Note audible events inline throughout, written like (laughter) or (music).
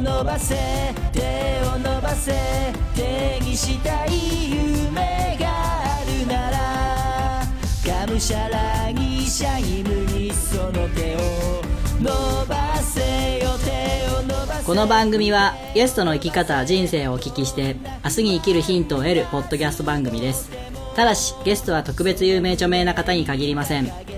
伸ばせ手を伸ばせ手にしたい夢があるならがむしゃらにシャイムにその手を伸ばせよ手を伸ばせこの番組はゲストの生き方人生をお聞きして明日に生きるヒントを得るポッドキャスト番組です。ただしゲストは特別有名著名な方に限りません。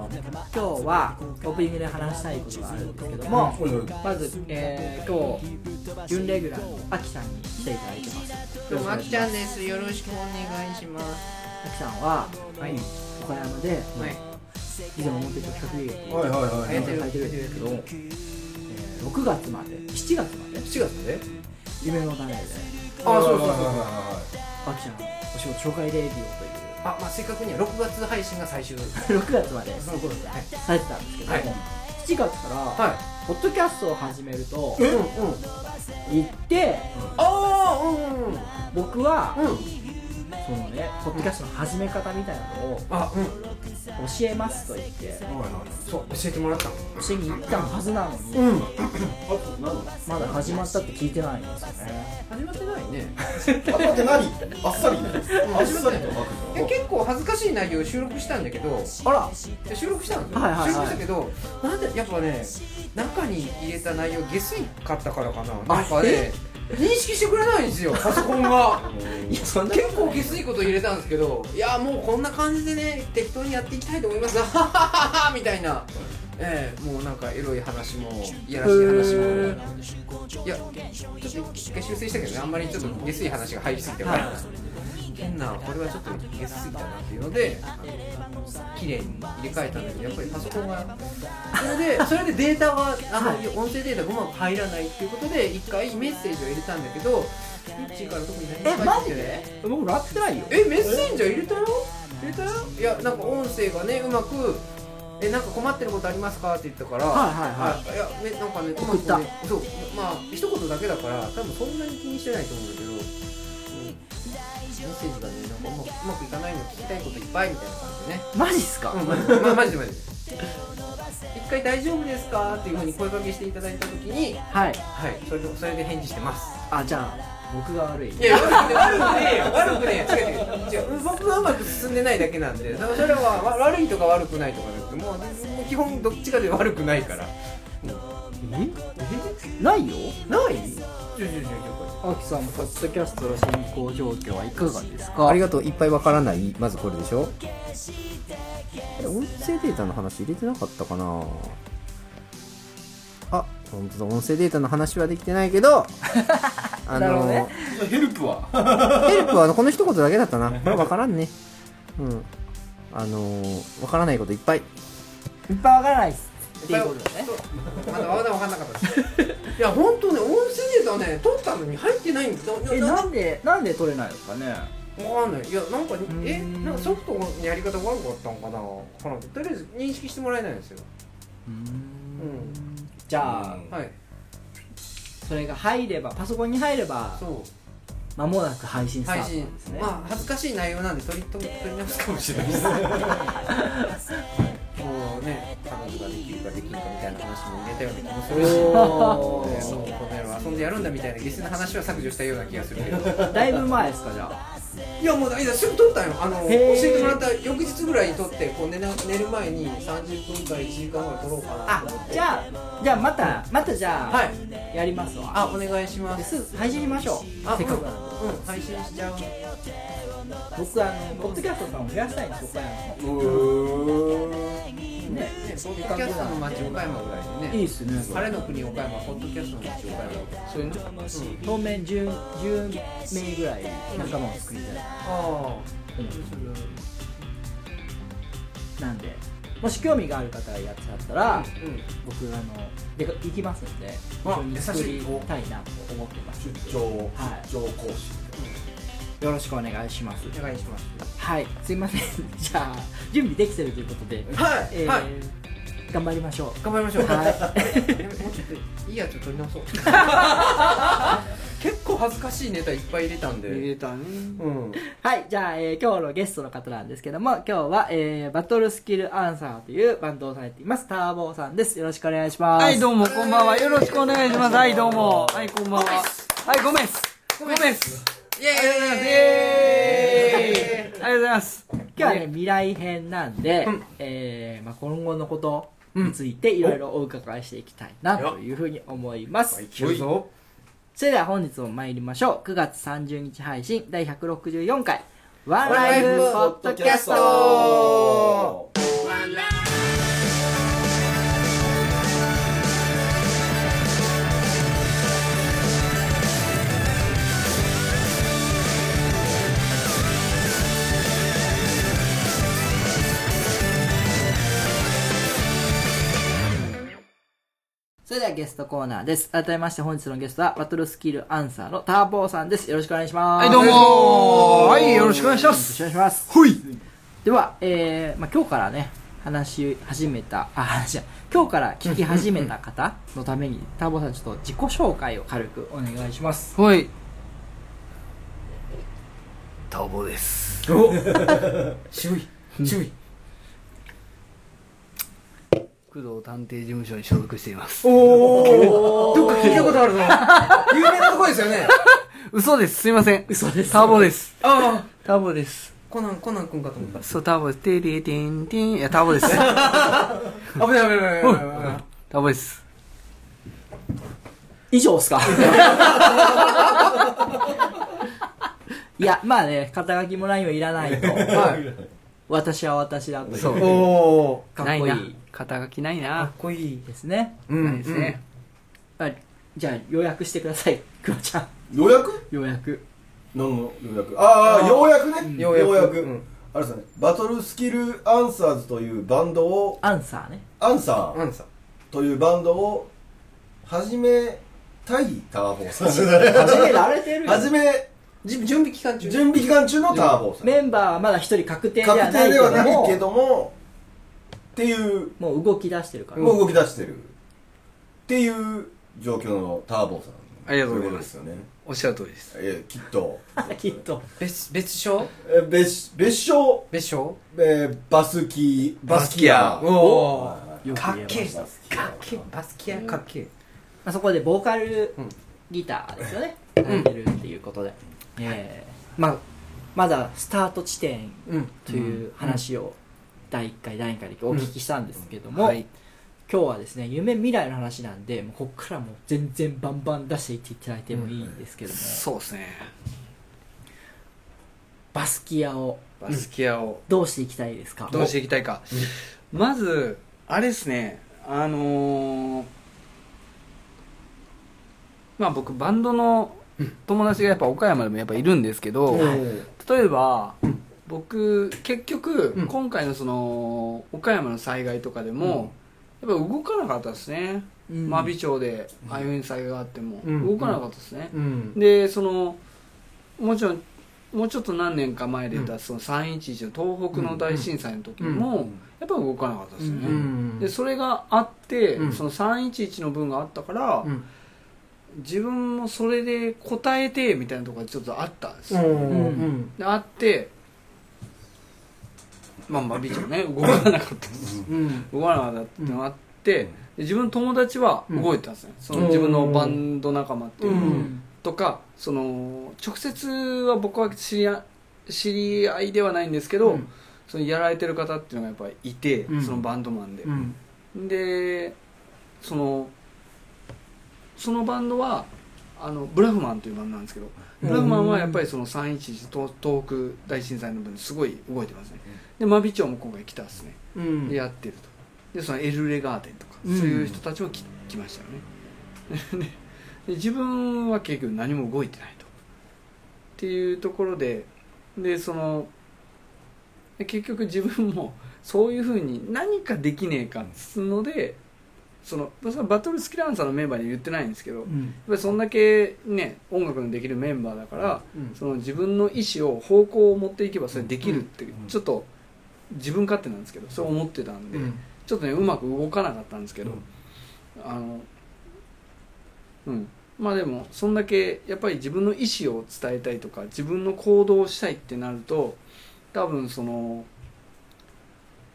今日はオープニングで話したいことがあるんですけどもまず、えー、今日準レギュラーのアキさんに来ていただいてますどうもあきちゃんです。よろしくお願いします。アキさんははい。岡山で、はい。以前思ってた企画劇はいはいはいやってる書いてるんですけど、えー、6月まで7月まで？7月で？夢の種であそうそうそうそうアキちゃんお仕事紹介レディオというあ、まあ正確には6月配信が最終。(laughs) 6月までその頃ですね。されてたんですけど、はい7月から、はポッドキャストを始めるとい。うんうん。言ってああ、うんうん。僕は、うん。そのねポッドキャストの始め方みたいなのをあ、うん。教えますと言ってそう、教えてもらったの。教えに行ったはずなのに、うん。まだ始まったって聞いてないんですよね始まってないね。あだって何あっさりあっさりと結構恥ずかしい内容を収録したんだけど、あらで収録したんですよ。はいはいはい収録したけど、なんでやっぱね、中に入れた内容下水かったからかな。なんかね。認識してくれないんですよ、パソコンが。いやそんな結構下水こと入れたんですけどいやもうこんな感じでね適当にやっていきたいと思います。ははははみたいな、ええもうなんかエロい話もいやらしい話も。いやちょっと一回修正したけどねあんまりちょっと下水話が入りすぎてから、変なこれはちょっと下水すぎたなっていうのであの綺麗に入れ替えたんだけどやっぱりパソコンが。それでそれでデータがあの、音声データがうまく入らないっていうことで一回メッセージを入れたんだけどミッチーから特に何も返ってきてねで？僕らってないよ。えメッセンジャー入れたよ？入れたよ？いやなんか音声がねうまくえなんか困ってることありますかって言ったからはいはいはい。いやねなんかね送ったうまくねそうまあ一言だけだから多分そんなに気にしてないと思うんだけど、うん、メッセージがね。なんかうまくうまくいかないの聞きたいこといっぱいみたいな感じでね。マジっすか、うん、ままマジでマジ。で一回大丈夫ですか？っていうふうに声かけしていただいたときにはい。はい。それでそれで返事してます。あじゃあ僕が悪い。いや悪くねえよ。悪くねえよ。違う違う。違う。僕がうまく進んでないだけなんでそそれはわ悪いとか悪くないとかなくてもうもう基本どっちかで悪くないから。え？ないよ？ない？ちょちょちょちょアキさんポッドキャストの進行状況はいかがですか？ありがとういっぱいわからないまずこれでしょ？え音声データの話入れてなかったかな？あ本当だ音声データの話はできてないけど (laughs) あのなるほどねヘルプは？ヘルプはこの一言だけだったな。これ分からんね。うん。あのー、分からないこといっぱい。いっぱいわからないっすっていうことだね (laughs) まだまだ分かんなかったです。いや、本当ね、音声データね、取ったのに入ってないんだ。えなななんでなんで取れないですかね？わかんない。いや、なんか、え、んなんかソフトのやり方悪かったんかな？かなとりあえず認識してもらえないんですよ。うん。じゃあはい。それが入ればパソコンに入ればそう。間もなく配信スター配信トなんですね、まあ恥ずかしい内容なんで取り取り取り直すかもしれないです (laughs) もうね彼女ができるかできるかみたいな話も入れたような気もするしねもうこの野郎遊んでやるんだみたいなゲスな話は削除したような気がするけどだいぶ前ですかじゃあいやもういやすぐ撮ったよあの教えてもらった翌日ぐらいに撮ってこう寝な寝る前に30分から1時間ぐらい撮ろうかなあじゃあじゃあまたまたじゃあ、はいやりますわあお願いしますぐ配信しましょうあせっかくなんでうん、うん、配信しちゃう僕あのポッドキャストさんを増やしたいんです。岡山のねねポッドキャストの。街岡山ぐらいでねいいっすね晴れの国岡山ポッドキャストの街岡山そう。いう。の当面 10, 10名ぐらい仲間を作りたいなあと思ってなんでもし興味がある方がやってはったら、あう。ん僕あので行きますのであ一緒に作りたいなと思ってます出張はい出張講師よろしくお願いします。お願いします。はい。すいません。(laughs) じゃあ準備できてるということで、はい。えーはい。頑張りましょう。頑張りましょう。は (laughs) もうちょっといいやつ取り直そう。(laughs) 結構恥ずかしいネタいっぱい入れたんで。入れたね。うん。はい、じゃあ、えー今日のゲストの方なんですけども、今日は、えーバトルスキルアンサーというバンドをされています、ターボーさんです。よろしくお願いします。はいどうも。こんばんは。よろしくお願いします。はいどうも。はいこんばんは。はいごめんっす。ごめんっすイエーイ。ありがとうございます。今日はね、未来編なんで、うん。えーまあ、今後のことについていろいろお伺いしていきたいなというふうに思います。切るぞ。それでは本日も参りましょう。9月30日配信第164回、ワンライフポッドキャストはゲストコーナーです。改めまして本日のゲストは、バトルスキルアンサーのターボーさんです。よろしくお願いします。はいどうもはいよろしくお願いしまよろしすくお願いします。ほいでは、えー、まあ今日からね、話し始めた、あ、話じゃ今日から聞き始めた方のために、ターボーさんちょっと自己紹介を軽くお願いします。ほいタオボです (laughs) 渋い渋い工藤探偵事務所に所属しています。おお (laughs) どっか聞いたことあるぞ。(laughs) 有名なとこですよね。嘘です。すいません。嘘です。ターボです。ああ。ターボです。コナンコナン君かと思った。そうターボです。テレテンテン。いやターボです。(laughs) 危ない危ない危ない。危ないターボです。以上っすか？いや、まあね、肩書きも何もいらないと。はい私は私だという。そう。かっこいないな。い肩書きないかっなこいいですね。うんですね。まあじゃあ、予約してください。(laughs) クロちゃん。ようやく予約。何のようやくああようやくね。ようやく。ようやく。うん。あれですね。バトルスキルアンサーズというバンドをアンサーね。アンサー？あんさというバンドを始めたいターボーさん。(laughs) 始められてるよ。始めじ準備期間中準備期間中のターボーさん。メンバーはまだ一人確定では確ないけ定ではないどもけどもっていうもう動き出してるから、もう動き出してる。っていう状況のターボーさん。ありがとうございます。そういうことですよねおっしゃる通りです。えーきっと。きっと。別別称えー別別称、別称えーバスキーバスキア。おおはいよくかっけえ。言えましたかっけえ。バスキアかっけえ。まあ、そこでボーカルうん。ギターですよね、やってるっていうことで、えーまあまだスタート地点うん。という話を第1回第2回でお聞きしたんですけども、はい。今日はですね夢未来の話なんでもうここからもう全然バンバン出していっていただいてもいいんですけども、そうですね。バスキアをバスキアを。どうしていきたいですか？どうしていきたいか。まずあれですね。あのーまあ僕バンドの友達がやっぱ岡山でもやっぱいるんですけど例えば僕結局うん。今回のその岡山の災害とかでもやっぱ動かなかったですね。うん。真備町でああいうふうに災害があってもうん。動かなかったですね。うん。でそのもちろんもうちょっと何年か前でたその311の東北の大震災の時もやっぱ動かなかったですよね、うん。でそれがあって、うん。その311の分があったから、うん自分もそれで答えてみたいなところがちょっとあったんですよ、うん。であってまあまあ美女ね。動かなかったです。うん。動かなかったっていうのがあって、で自分の友達は動いてたんですね、その自分のバンド仲間っていうのうん。とかその直接は僕は知り合知り合いではないんですけど、うん。そのやられてる方っていうのがやっぱりいて、うん。そのバンドマンで、うん。でそのそのバンドはあのブラフマンというバンドなんですけど、ブラフマンはやっぱりその311東東北大震災の分ですごい動いてますね。で真備町も今回来たんですね。うん。でやってると。でそのエルレガーデンとか、うん。そういう人たちも来来ましたよね。(laughs) でで自分は結局何も動いてないと。っていうところででそので結局自分もそういうふうに何かできねえかっつうのでそのそのバトルスキルアンサーのメンバーに言ってないんですけど、やっうんぱりそんだけね音楽のできるメンバーだから、うん。その自分の意思を方向を持っていけばそれできるって、ん。ちょっと自分勝手なんですけどそう思ってたんで、うん。ちょっとねうまく動かなかったんですけど、うん。あのうん。まあでもそんだけやっぱり自分の意思を伝えたいとか自分の行動をしたいってなると多分その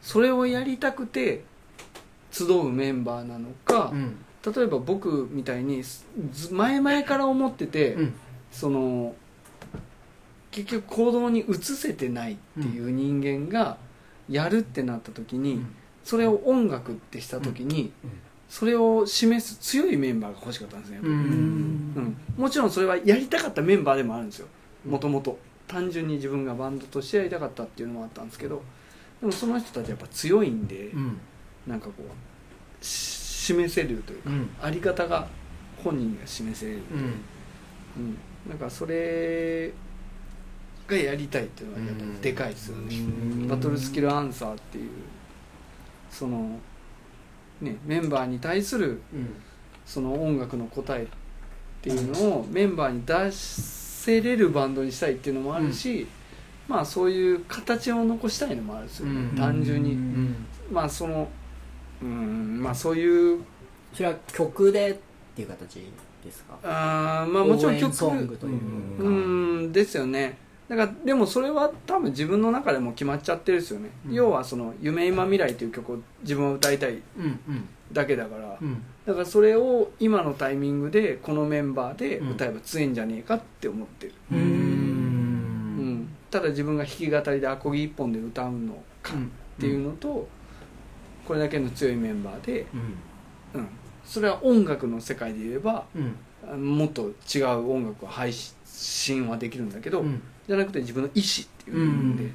それをやりたくて集うメンバーなのか、うん。例えば僕みたいにず前々から思ってて、うん。その結局行動に移せてないっていう人間がやるってなった時に、うん。それを音楽ってした時に、うん。それを示す強いメンバーが欲しかったんですねうん。もちろんそれはやりたかったメンバーでもあるんですよもともと。単純に自分がバンドとしてやりたかったっていうのもあったんですけどでもその人たちやっぱ強いんで、うんなんかこうし示せるというか、うん。あり方が本人が示せる、う。ん。うん、なんかそれがやりたいっていうのはやっぱでかいですよね、バトルスキルアンサーっていうそのねメンバーに対するうん。その音楽の答えっていうのをメンバーに出せれるバンドにしたいっていうのもあるし、まあそういう形を残したいのもあるんですよね、うん。単純に、うん。まあそのうんまあそういう。それは曲でっていう形ですか？あーまあもちろん曲ソングというか、うんですよね。だからでもそれは多分自分の中でも決まっちゃってるですよね、うん。要はその「夢今未来」という曲を自分は歌いたいうんうん。だけだから、うん。だからそれを今のタイミングでこのメンバーで歌えば強いんじゃねえかって思ってる、ううん。んただ自分が弾き語りでアコギ一本で歌うのかっていうのと、これだけの強いメンバーで、うん。うん、それは音楽の世界で言えばうん。あもっと違う音楽を配信はできるんだけど、うん。じゃなくて自分の意思っていう部分で、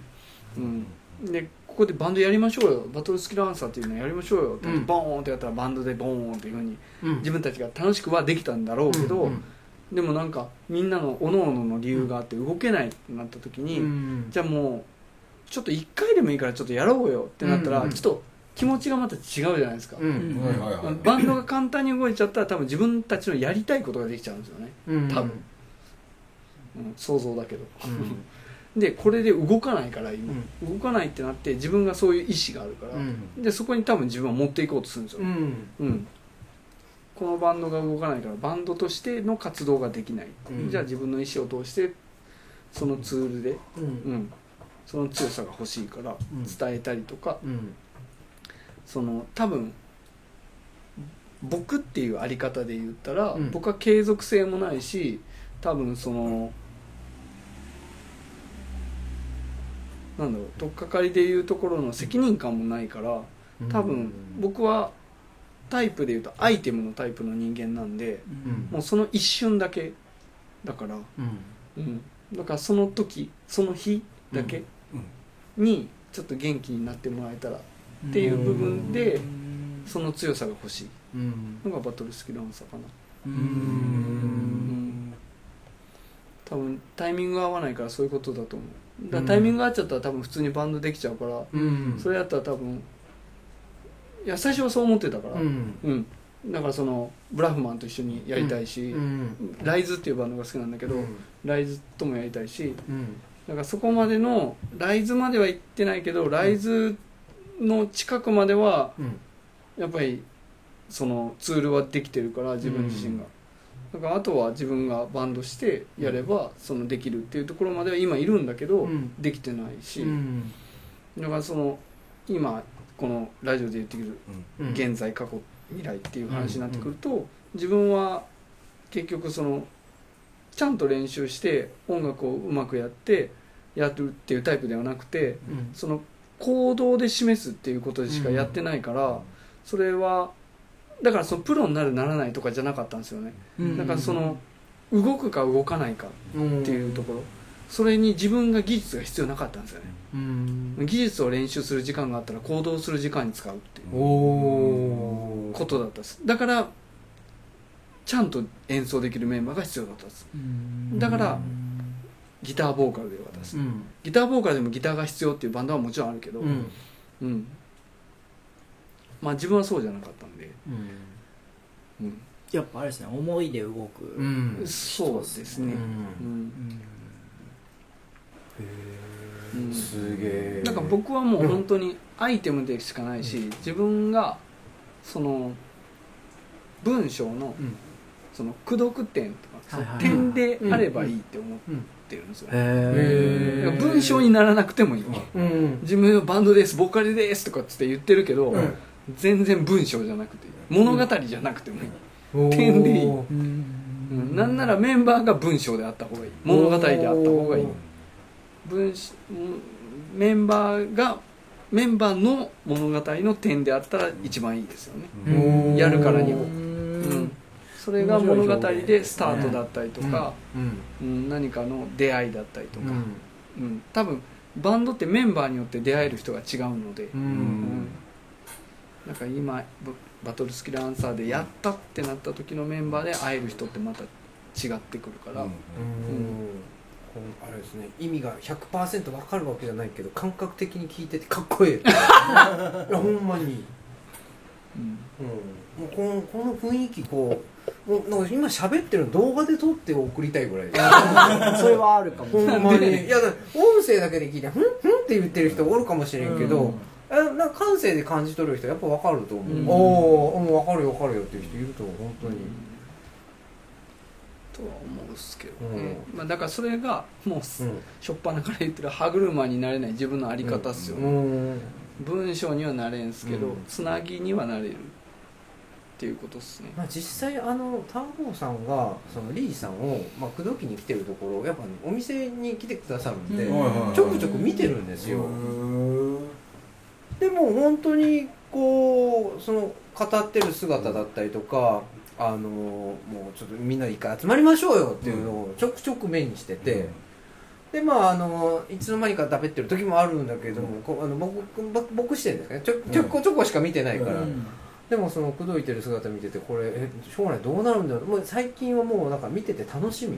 うん。でここでバンドやりましょうよ。バトルスキルアンサーっていうのやりましょうよ。って、うんボーンってやったらバンドでボーンっていうふうにうん。自分たちが楽しくはできたんだろうけど、うんでもなんかみんなの各々の理由があって動けないってなった時に、うんじゃあもうちょっと1回でもいいからちょっとやろうよってなったら、うん。ちょっと気持ちがまた違うじゃないですか、バンドが簡単に動いちゃったら多分自分たちのやりたいことができちゃうんですよね、うん。多分。うん、想像だけど、うん。(laughs) でこれで動かないから今、動かないってなって自分がそういう意思があるから、うん。でそこに多分自分は持っていこうとするんですよ、うん。うん。このバンドが動かないからバンドとしての活動ができない、うん。じゃあ自分の意思を通してそのツールで、うん。うん、その強さが欲しいからうん。伝えたりとか、うんその多分僕っていうあり方で言ったら、うん。僕は継続性もないし多分そのなんだろう取っかかりでいうところの責任感もないから多分僕はタイプでいうとアイテムのタイプの人間なんでうん。もうその一瞬だけだから、うん。うん、だからその時その日だけにちょっと元気になってもらえたらっていう部分でその強さが欲しい。うん。のがバトルスキルアンサーかな。うん。多分タイミングが合わないからそういうことだと思う。だタイミングが合っちゃったら多分普通にバンドできちゃうから、うん。それやったら多分いや最初はそう思ってたから。うん。うん。だからそのブラフマンと一緒にやりたいし、うん。ライズっていうバンドが好きなんだけど、うん。ライズともやりたいしうん。だからそこまでのライズまでは行ってないけどライズの近くまではうん。やっぱりそのツールはできてるから自分自身が、だからあとは自分がバンドしてやればそのできるっていうところまでは今いるんだけど、うん。できてないし、うん。だからその今このラジオで言ってくるうん。現在過去未来っていう話になってくると、自分は結局そのちゃんと練習して音楽をうまくやってやるっていうタイプではなくてうん。その行動で示すっていうことでしかやってないから、それはだからそのプロになるならないとかじゃなかったんですよね、うん。だからその動くか動かないかうんっていうところ。それに自分が技術が必要なかったんですよね。うん。技術を練習する時間があったら行動する時間に使うっていうことだったです。だからちゃんと演奏できるメンバーが必要だったです。だからギターボーカルでよかったです、うん。ギターボーカルでもギターが必要っていうバンドはもちろんあるけどうん。うん。まあ自分はそうじゃなかったんで、うん。うん。やっぱあれですね思いで動くうん。そうですね、ううん。ん。うん。すげえなんか僕はもう本当にアイテムでしかないし、自分がその文章のうん。その駆読点と点であればいいって思ってるんですよ、文章にならなくてもいい、うん。自分はバンドですボーカルですとかっつって言ってるけど、うん。全然文章じゃなくていい。物語じゃなくてもいい、点でいい。なんならメンバーが文章であった方がいい。物語であった方がいい。文しメンバーがメンバーの物語の点であったら一番いいですよね、うん。やるからには、ううんん、それが物語でスタートだったりとか、うんうん。何かの出会いだったりとか、うん。うん。多分バンドってメンバーによって出会える人が違うので、ううん。んなんか今ババトルスキルアンサーでやったってなった時のメンバーで会える人ってまた違ってくるから、うん。あれですね。意味が100%分かるわけじゃないけど感覚的に聞いててかっこいい (laughs) ほんまに、うん、もうこのこの雰囲気こうもうなんか今喋ってるの動画で撮って送りたいぐらい。(laughs) それはあるかも。ほんまに。いやだ音声だけで聞いて「ふん？ふん」って言ってる人おるかもしれんけど、えなんか感性で感じ取る人やっぱ分かると思う、うん。おおもう分かるよ分かるよっていう人いると思う本当に、とは思うんですけどね、うまあ、だからそれがもううん。しょっぱなから言ってる歯車になれない自分の在り方っすよね、うん。文章にはなれんすけど、うん。つなぎにはなれるっていうことっすね。まあ、実際あのターボーさんがそのリーさんを、まあ、口説きに来てるところやっぱ、お店に来てくださるんで、うんちょくちょく見てるんですよ、でも本当にこうその語ってる姿だったりとかあのもうちょっとみんな一回集まりましょうよっていうのをちょくちょく目にしてて、でまああのいつの間にか食べってる時もあるんだけども、こうあの僕僕僕視点ですかね。ちょちょこちょこしか見てないから、うん。でもその口説いてる姿見ててこれえ将来どうなるんだろう？もう最近はもうなんか見てて楽しみ。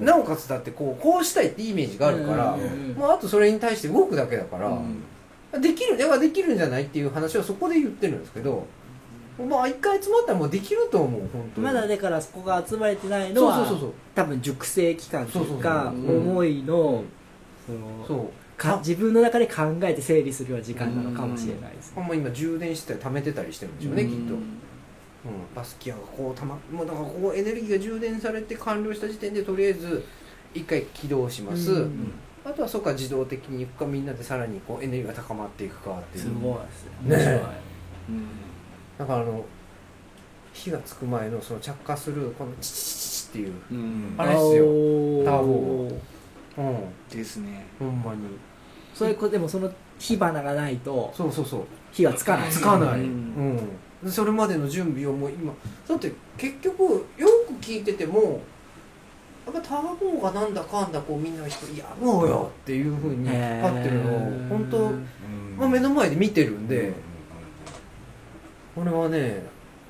なおかつだってこうこうしたいってイメージがあるから、うん。もうあとそれに対して動くだけだから、できるできるんじゃないっていう話をそこで言ってるんですけどまあ一回集まったらもうできると思う本当に。まだだからそこが集まれてないのはそうそうそうそう。多分熟成期間というか思いのそのそう。か自分の中で考えて整理するような時間なのかもしれないです。ねほんま今充電してたり貯めてたりしてるんでしょうね、うん。きっと、うん、バスキアがこうたまもうだからこうエネルギーが充電されて完了した時点でとりあえず一回起動します、うん。あとはそこから自動的にいくかみんなでさらにこうエネルギーが高まっていくかっていう。すごいですね。ね。うんだからあの火がつく前のその着火するこのチチチチっていううん。あれっすよ。ターボうん。ですね。ほんまに。それこでもその火花がないとそうそうそう。火はつかない。つかない、ううん。んでそれまでの準備をもう今だって結局よく聞いててもやっぱターボがなんだかんだこうみんな人やろうよっていうふうに引っ張ってるのを本当、まあ、目の前で見てるんで、これはね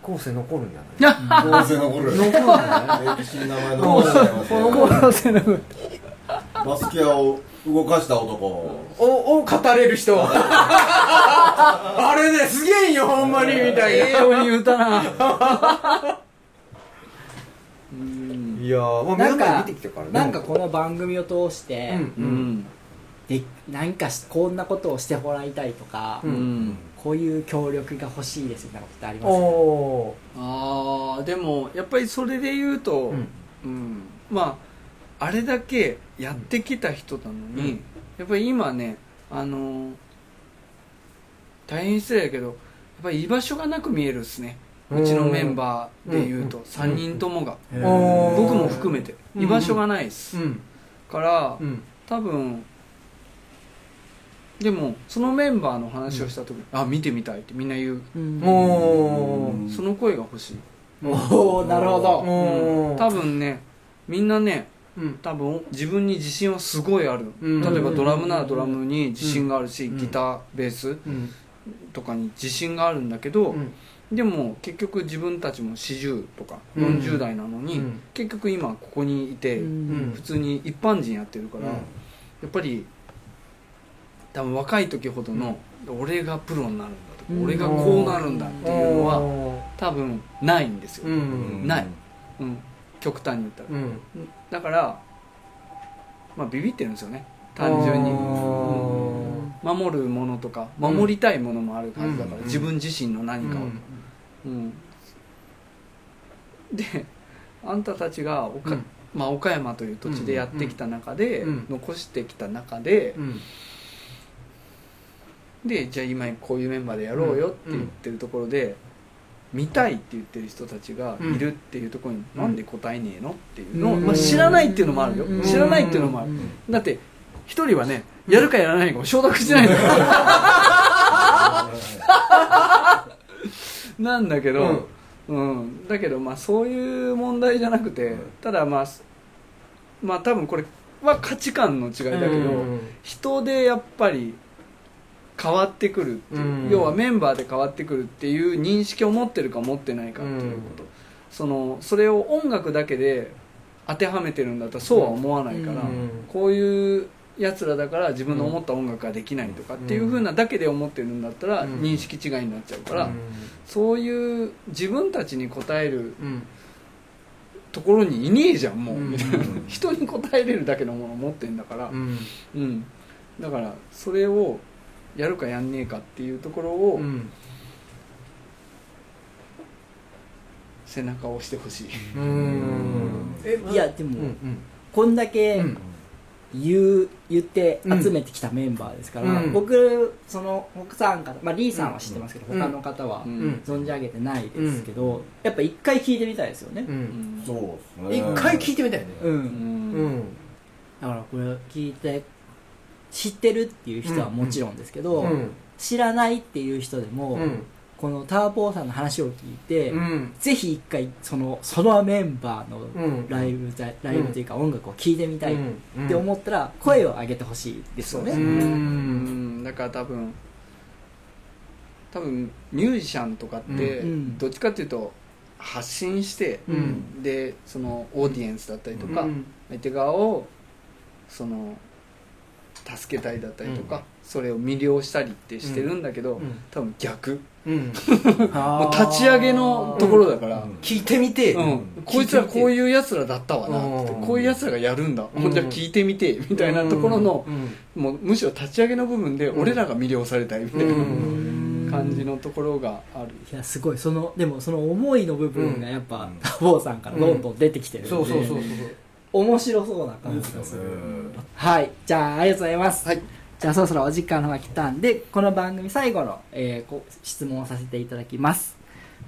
後世残るんじゃない？構成残る。残るんじゃない？歴史に名前残してありますよ高性能バスケアを動かした男。おを語れる人。(laughs) あれねすげえよほんまにみたいな、ええように言うたな。うん。いやー、まあ、目の前で見てきたからね。なんかこの番組を通して、うんううん。んでなんかしこんなことをしてもらいたいとか、ううんんこういう協力が欲しいですみたいなことってあります？おああでもやっぱりそれで言うと、ーうん。うん。まああれだけやってきた人なのに、うん。やっぱり今ねあのー大変失礼やけどやっぱり居場所がなく見えるっすね。うちのメンバーで言うとうん。3人ともが、僕も含めて。うん。居場所がないっす、うん。からうん。多分でもそのメンバーの話をした時に、あ見てみたいってみんな言う。うん。おーその声が欲しい、おおなるほど。多分ねみんなねうん。多分自分に自信はすごいある、うん。例えばドラムならドラムに自信があるし、うん。ギターベースうん。とかに自信があるんだけど、うん。でも結局自分たちも40とかうん。40代なのに、うん。結局今ここにいて、うん。普通に一般人やってるから、うん。やっぱり多分若い時ほどの、俺がプロになるんだと俺がこうなるんだっていうのは多分ないんですよ、うん。ない。うん、極端に言ったら。うん。だからまあビビってるんですよね。単純に、うん。守るものとか守りたいものもあるはずだから、うん。自分自身の何かを、うん。うん。であんたたちが岡,、うん。まあ、岡山という土地でやってきた中で、うん。残してきた中で、うんでじゃあ今こういうメンバーでやろうよって言ってるところで、見たいって言ってる人たちがいるっていうところに、うん。なんで答えねえのっていうのを、うん。まあ、知らないっていうのもあるよ、うん。知らないっていうのもある、だって一人はねやるかやらないかも承諾してないんだからなんだけど、うん。だけどまあそういう問題じゃなくてただまあまあ多分これは価値観の違いだけど、うん。人でやっぱり変わってくるっていう、うん。要はメンバーで変わってくるっていう認識を持ってるか持ってないかっていうこと、そのそれを音楽だけで当てはめてるんだったらそうは思わないから、うん。こういうやつらだから自分の思った音楽ができないとかっていうふうなだけで思ってるんだったらうん。認識違いになっちゃうから、うん。そういう自分たちに答えるうん。ところにいねえじゃんもう、うん。みたいな人に答えれるだけのものを持ってんだから、うん。うん、だからそれをやるかやんねえかっていうところをうん。背中を押してほしい、いやでも、うんこんだけうん。言う言って集めてきたメンバーですから、うん。僕その他さん方まあリーさんは知ってますけど、うん。他の方は存じ上げてないですけど、やっぱ一回聞いてみたいですよね。そうですね。一回聞いてみたいね。うん、うん。うん。だからこれ聞いて知ってるっていう人はもちろんですけど、うん。知らないっていう人でも、うん。このターボーさんの話を聞いて、うん。ぜひ一回そのそのメンバーのうん。ライブざ、ライブというか音楽を聴いてみたいっうん。て思ったら声を上げてほしいですよね、ううんん。だから多分多分ミュージシャンとかってうん。どっちかっていうと発信して、うん。でそのオーディエンスだったりとか、うん。相手側をその助けたりだったりとか、それを魅了したりってしてるんだけど、うん。多分逆。うん。(laughs) もう立ち上げのところだから、うん。聞いてみて。うん。こいつらこうういうやつらだったわなこういうやつらがやるんだ、うん。じゃあ聞いてみてみたいなところの、うん。もうむしろ立ち上げの部分で俺らが魅了されたいみたいなうん。感じのところがある、いやすごい。そのでもその思いの部分がやっぱ、うん。さんからどんどん出てきてるんで、そうそうそうそう面白そうな感じがする、うん。はい。じゃあありがとうございます、はい。じゃあそろそろお時間の方が来たんでこの番組最後の、えーこ質問をさせていただきます、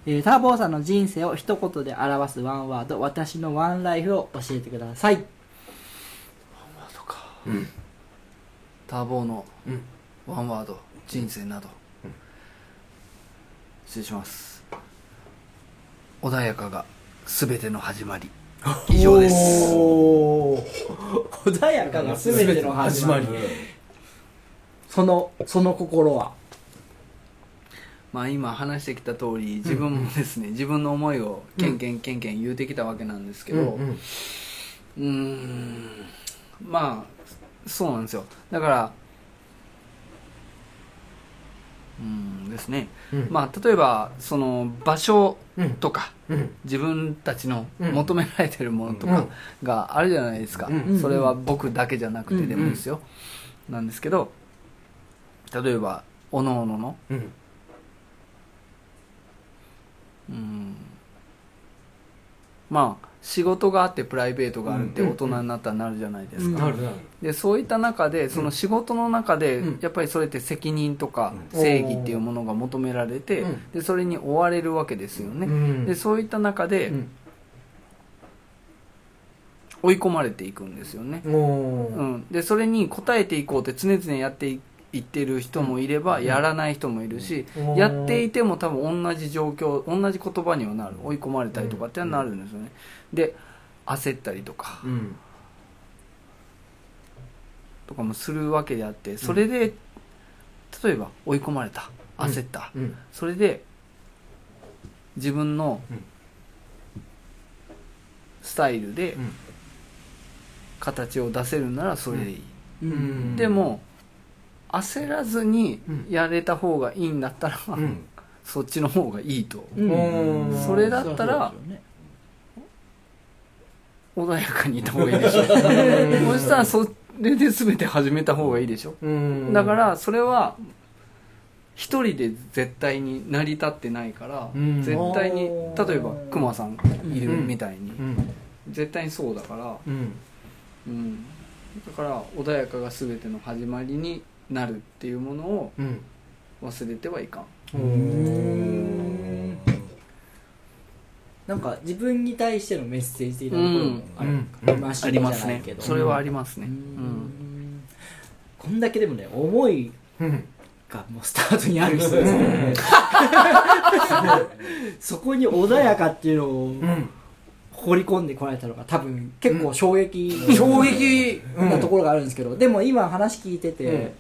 えーターボーさんの人生を一言で表すワンワード私のワンライフを教えてください。ターボーのうん。ワンワード人生など、失礼します。穏やかが全ての始まり以上です。おー。穏やかが全ての始まり。そのその心は？まあ今話してきた通り自分もですね、自分の思いをケンケンケンケン言うてきたわけなんですけど、うんまあそうなんですよ。だからうんですね、うん。まあ例えばその場所うん。とかうん。自分たちのうん。求められてるものとかがあるじゃないですか、うん。それは僕だけじゃなくてでもですよ、なんですけど例えばおのおのの。うん。うんまあ仕事があってプライベートがあるってうん大人になったらなるじゃないですか、でそういった中でその仕事の中でうん。やっぱりそれって責任とかうん。正義っていうものが求められてうん。でそれに追われるわけですよね、うん。でそういった中でうん。追い込まれていくんですよね、おうーん、でそれに応えていこうって常々やっていいってる人もいればやらない人もいるし、うん。やっていても多分同じ状況同じ言葉にはなる追い込まれたりとかってなるんですよね。で焦ったりとかうん。とかもするわけであってそれで例えば追い込まれた焦った、うん。それで自分のうん。スタイルでうん。形を出せるならそれでいい、うん。でも焦らずにやれた方がいいんだったら、うん。(laughs) そっちの方がいいと。うん。うん。それだったらね穏やかにいた方がいいでしょ。(laughs) そしたらそれで全て始めた方がいいでしょ。うん。だからそれは一人で絶対に成り立ってないから、うん。絶対に例えばクマさんがいるみたいに、うん。絶対にそうだから、うん。うん、だから穏やかが全ての始まりになるっていうものをうん。忘れてはいかん。うんなんか自分に対してのメッセージ的なところもあるうん。ましたありますね。じゃないけど。それはありますね、ううん。んこんだけでもね思いうんがもうスタートにある人ですね (laughs) そこに穏やかっていうのをうん。放り込んでこられたのが多分結構衝撃衝撃。なところがあるんですけど、でも今話聞いてて、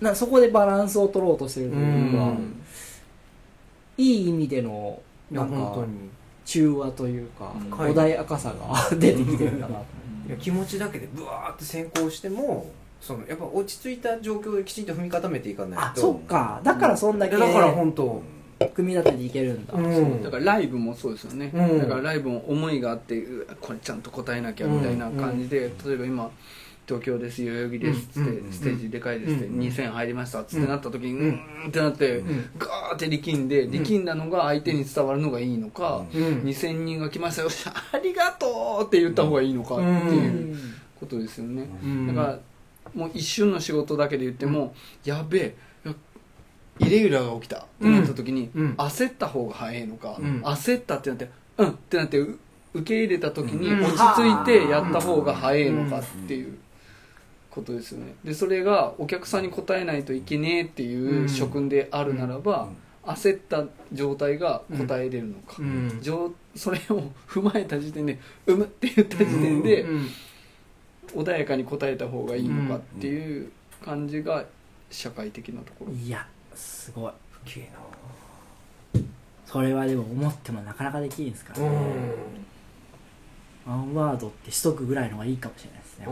なそこでバランスを取ろうとしてるというか、うん。いい意味でのなんか本当に。中和というか、うん穏やかさが出てきてるんだなと。いや気持ちだけでブワーって先行してもそのやっぱ落ち着いた状況できちんと踏み固めていかないと。あそっか。だからそんだけいやだから本当。組み立てていけるんだ、うん。だからライブもそうですよね、うん。だからライブも思いがあってこれちゃんと答えなきゃみたいな感じで、例えば今東京です代々木ですっつって、うんステージでかいですって、うん2000入りましたっつってなった時にううん。ーんってなって、ん。ガーって力んで力んだのが相手に伝わるのがいいのか、うん。2000人が来ましたよし (laughs) ありがとうって言った方がいいのかっていうことですよね、うん。だからもう一瞬の仕事だけで言っても、やべえイレギュラーが起きたってなった時に、うん。焦った方が早いのか、うん。焦ったってなってうんってなってう受け入れた時にうん。落ち着いてやった方が早いのかっていうことですよね。でそれがお客さんに答えないといけねえっていう諸君であるならば、焦った状態が答えれるのか、うん。上それを踏まえた時点で「うむ」って言った時点で、うん。穏やかに答えた方がいいのかっていう感じが社会的なところ、いやすごい。きれいそれはでも思ってもなかなかできるんですからなね、ワンワードってしとくぐらいの方がいいかもしれないですね、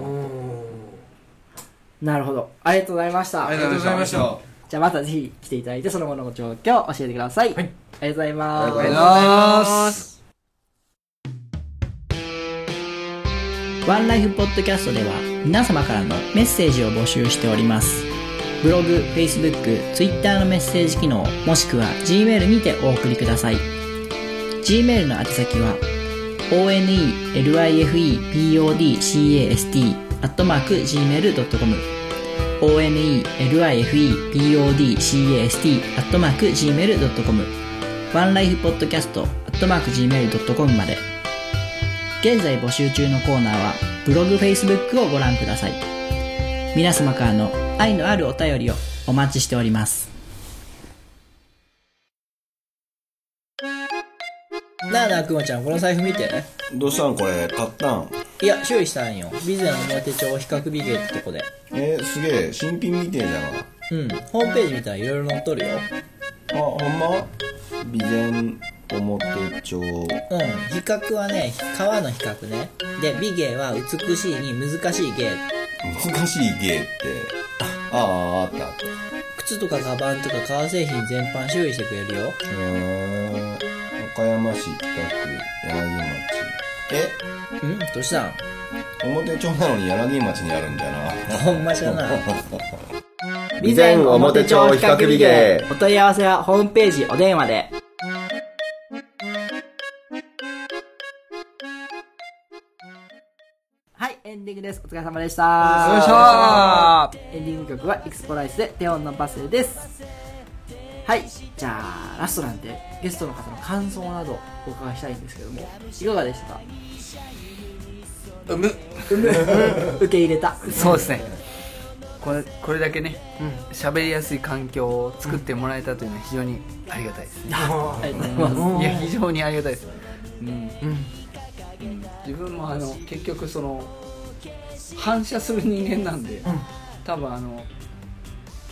なるほど。ありがとうございました。ありがとうございました。じゃあまたぜひ来ていただいてその後の状況を教えてください、はい。ありがとうございます。ありがとうございます。ワンライフポッドキャストでは皆様からのメッセージを募集しております。ブログ、Facebook、Twitter のメッセージ機能、もしくは Gmail にてお送りください。Gmail の宛先は onelifepodcast アットマーク gmail.com onelifepodcast アットマーク gmail.com ワンライフポッドキャストアットマーク gmail.com まで現在募集中のコーナーはブログ、Facebook をご覧ください。皆様からの愛のあるお便りをお待ちしております。なあなあくまちゃん、この財布見て。どうしたん？これ買ったん？いや、修理したんよ。備前表帳比較美芸ってとこで。えー、すげえ新品みてえじゃうん、ホームページ見たらいろいろ載っとるよ。んあほんま？備前表帳うん、比較はね、川の比較ね。で、美芸は美しいに難しい芸。難しい芸ってあああったあった靴とかカバンとか革製品全般修理してくれるよ。へー和歌山市北区柳町え？ん？どうしたん？表町なのに柳町にあるんだなほんまじゃな。備 (laughs) 前表帳比較美芸お問い合わせはホームページお電話で。はい、エンディングです。お疲れ様でした。よいしょーエンディング曲はエクスポライスでテオンのバスです。はい、じゃあ、ラストなんで、ゲストの方の感想などお伺いしたいんですけども、いかがでしたか？うむ。(laughs) 受け入れた。そうですね。これこれだけね喋、りやすい環境を作ってもらえたというのは非常にありがたいですね、ありがとうございます。いや非常にありがたいです、うん。うん。自分もあの結局その反射する人間なんで、多分あの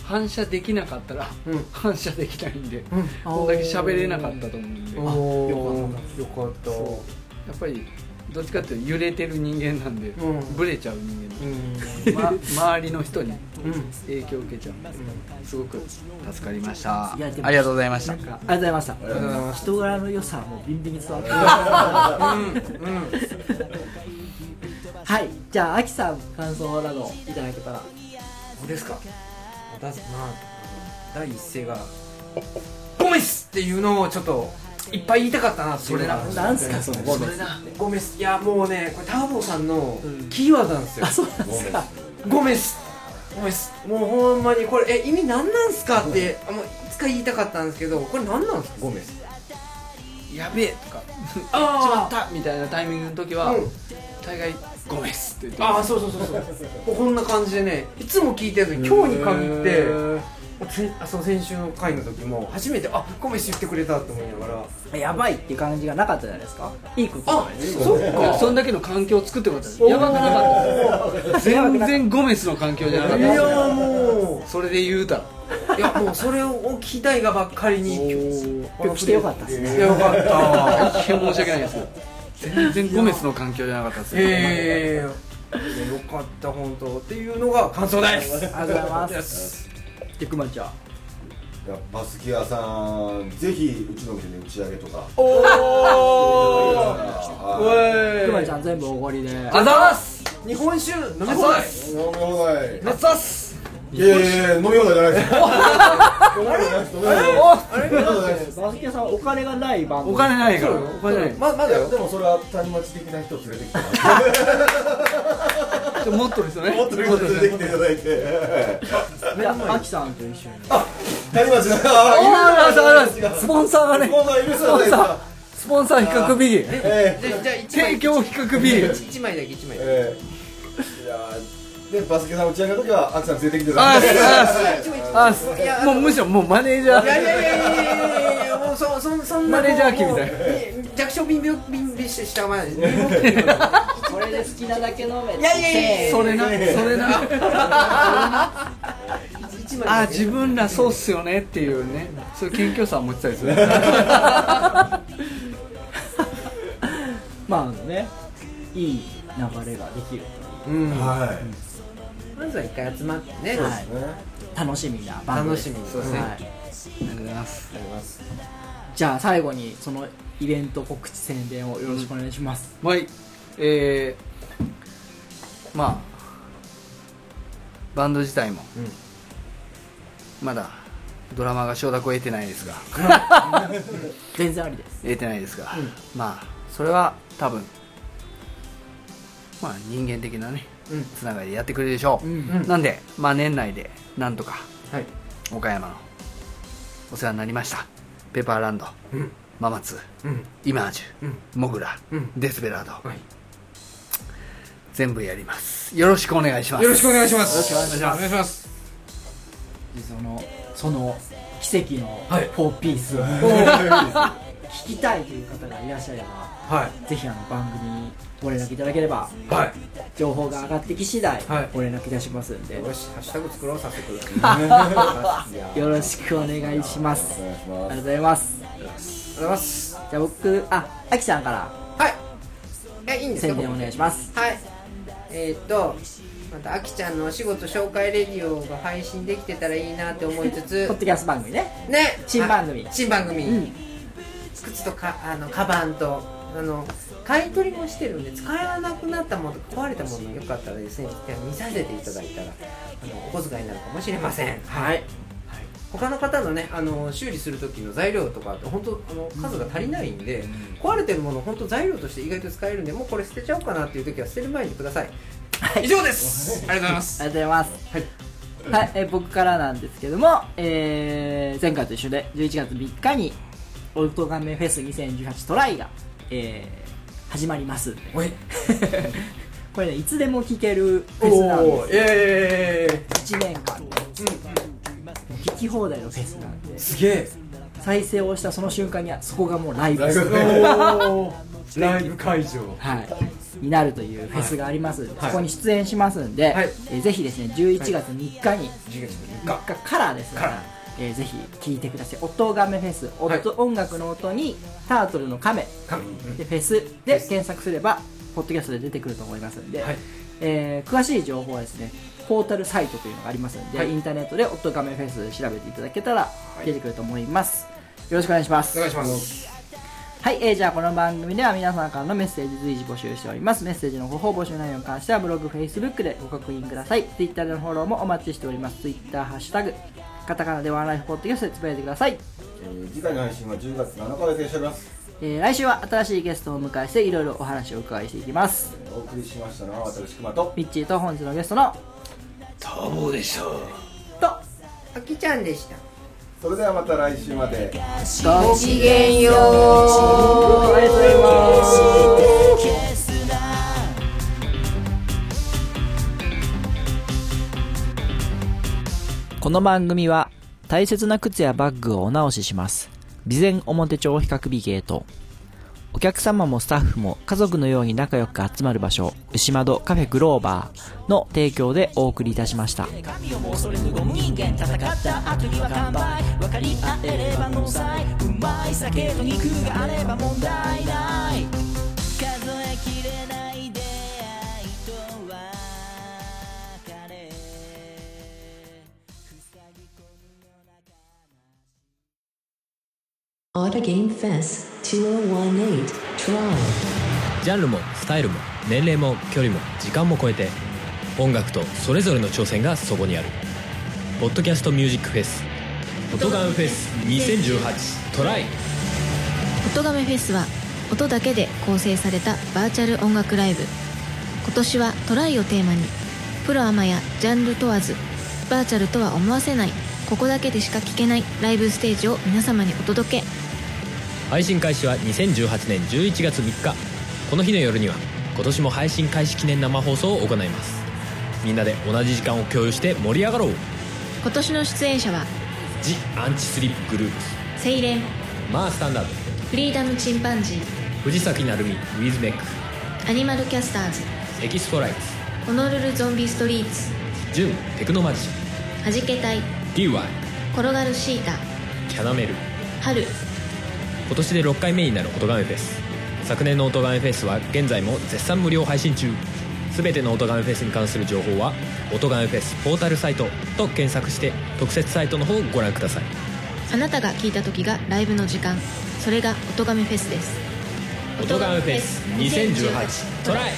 反射できなかったら、うん。反射できないんで、うん。こんだけ喋れなかったと思うんで。およよかった。そう。やっぱりどっちかっていうと揺れてる人間なんで、うん。ブレちゃう人うん。間、(laughs) ま、周りの人にうん。影響を受けちゃう。んですごく助かりました。ありがとうございました。ありがとうございました。人柄の良さはもうビンビンに伝わって (laughs) はい。じゃあアキさん感想などいただけたら。どうですかだまあ第一声が「ゴメス!」っていうのをちょっといっぱい言いたかったなっていうのがそれなんすか？そのゴメス。ゴメスいやもうねこれターボさんのうんキーワードなんですよ。あそうなんですかゴメスゴメスもうほんまにこれえ意味何なんすか？ってあもういつか言いたかったんですけどこれ何なんですかゴメスやべえ！とか。あしまった！みたいなタイミングの時は、うん。大概ごめんっすって言って。ああそうそうそうそう。もうこんな感じでねいつも聞いてるのに今日に限ってそう先週の回の時も初めてあゴメス言ってくれたと思いながら。やばいっていう感じがなかったじゃないですか？いいことあそっか。そんだけの環境を作ってよかったです。やばくなかった全然ゴメスの環境じゃなかっいたです。やもそれで言うたらういやもうそれを聞きたいがばっかりに今日来てよかったですね。いやよかった。(laughs) 申し訳ないです全然ゴメスの環境じゃなかったですええ。よかった本当。っていうのが感想です。ありがとうございます。でくまちゃんいやバスキアさんぜひうちの店で打ち上げとか。おおはくまちゃん全部おごりで。あざます。日本酒飲み放題。い飲み放題いやいやいや飲み放題じゃないです。(laughs) 飲み放題じゃないです。バスケさんお金がないバンドお金ないから。お金ない。ままだよ。でもそれは谷町的な人連れてきてちょ (laughs) もっとですよね。もっと連れてきていただいて。いやアキさんと一緒に。谷町の。ああスポンサーがね。スポンサーいるスポンサー。比較ビリえじゃあじゃあ一枚提供比較ビリ一枚だけ一枚だけ。えいやでバスケさん打ち上げの時はアキさん連れてきてあだいてああもうむしろもうマネージャいやいーやいやいやいやいやもうそそそんな (laughs) マネージャー機みたいな弱小貧病貧病してしたまで (laughs) これで好きなだけ飲めいやいやいやそれなそれな。(laughs) あ自分らそうっすよねっていうね。そういう謙虚さを持ってたりするまあねいい流れができるうん。はいまずは一回集まってね。はい。ね楽しみなバンドです。楽しみ。ですね。はい。ありがとうございます。じゃあ最後にそのイベント告知宣伝をよろしくお願いします、はい。えー、まあバンド自体もまだドラマが承諾を得てないですが。(laughs) 全然ありです。得てないですが、まあそれは多分まあ人間的なねうんつながりでやってくれるでしょう、うん。なんでまあ年内でなんとかはい。岡山のお世話になりました。ペーパーランド、うん。ママツうん。イマージュ、うん。モグラ、うん。デスペラード、はい。全部やります。よろしくお願いします。よろしくお願いします。よろしくお願いします。お願いしますそのその奇跡のはい。4ピースを聞きたいという方がいらっしゃればはい。ぜひあの番組にご連絡いただければはい。情報が上がってき次第はい。ご連絡いたしますんで、よしハッシュタグ作ろう早速。(laughs) よろしくお願いします。ありがとうまございます。ありがとうございます。じゃあ僕ああきさんから。はい。えいいんですか？宣伝お願いします。はい。えーっとまたあきちゃんのお仕事紹介レディオが配信できてたらいいなって思いつつ。(laughs) ポッドキャスト番組ね。ね。新番組。はい。新番組、うん靴とかあのカバンとあの買い取りもしてるんで使わなくなったものとか壊れたものよかったらですね見させていただいたらあのお小遣いになるかもしれません。はい。他の方のねあの修理する時の材料とかって本当あの数が足りないんで、壊れてるもの本当材料として意外と使えるんでもうこれ捨てちゃおうかなっていう時は捨てる前にください、以上です。(laughs) ありがとうございます。ありがとうございます。はい、はい、えー僕からなんですけども、えー前回と一緒で11月3日にオルトガメフェス2018トライが、えー始まります。(laughs) これねいつでも聴けるフェスなんですええ1年間で。聴き放題のフェスなんで。すげえ。再生をしたその瞬間にはそこがもうライブライブ。ライブ会場。はい、になるというフェスがありますんで、はい。そこに出演しますんで、はい。えーぜひですね11月3日に、10月3 3日からですね。からえーぜひ聴いてください。音亀フェス。音、はい。音楽の音にタートルの亀。日でフェスで検索すればポッドキャストで出てくると思いますんで、はい。えー詳しい情報はですねポータルサイトというのがありますので、はい。インターネットで「オットガメフェス」調べていただけたらい。出てくると思います、よろしくお願いします。お願いします。はい、えー、じゃあこの番組では皆様からのメッセージ随時募集しております。メッセージのご方募集内容に関してはブログ、フェイスブックでご確認ください。Twitter でのフォローもお待ちしております。Twitter ハッシュタグカタカナでワンライフポッドキャストでつぶやいてください、えー次回の配信は10月7日で停止しております。えー来週は新しいゲストをお迎えしていろいろお話をお伺いしていきます。お送りしましたのは私熊と。ミッチーと本日のゲストの多忙でしたとあきちゃんでした。それではまた来週まで。ごきげんよう。ありがとうございますこの番組は大切な靴やバッグをお直しします。備前表帳比較美ゲートお客様もスタッフも家族のように仲良く集まる場所牛窓カフェグローバーの提供でお送りいたしました。神をも恐れぬゴム人間戦った後には完売分かり合えればノーサイうまい酒と肉があれば問題ない。ジャンルもスタイルも年齢も距離も時間も超えて音楽とそれぞれの挑戦がそこにある「ポッドキャストミュージックフェス」「音ガンフェス2018トライ」音ガメフェスは音だけで構成されたバーチャル音楽ライブ。今年はトライをテーマにプロアマやジャンル問わずバーチャルとは思わせないここだけでしか聴けないライブステージを皆様にお届け配信開始は2018年11月3日。この日の夜には今年も配信開始記念生放送を行います。みんなで同じ時間を共有して盛り上がろう。今年の出演者は「ジ・アンチスリップグループ。スセイレン」「マースタンダード」フリーダムチンパンジー藤崎鳴海ウィズメック。アニマルキャスターズエキストライツ。ホノルルゾンビストリーツジュンテクノマジシはじけたいャン DY 転がるシータキャナメル。春今年で6回目になる音ガメフェス。昨年の音ガメフェスは現在も絶賛無料配信中。全ての音ガメフェスに関する情報は「音ガメフェスポータルサイト」と検索して特設サイトの方をご覧ください。あなたが聴いた時がライブの時間。それが音ガメフェスです。音ガメフェス2018トライ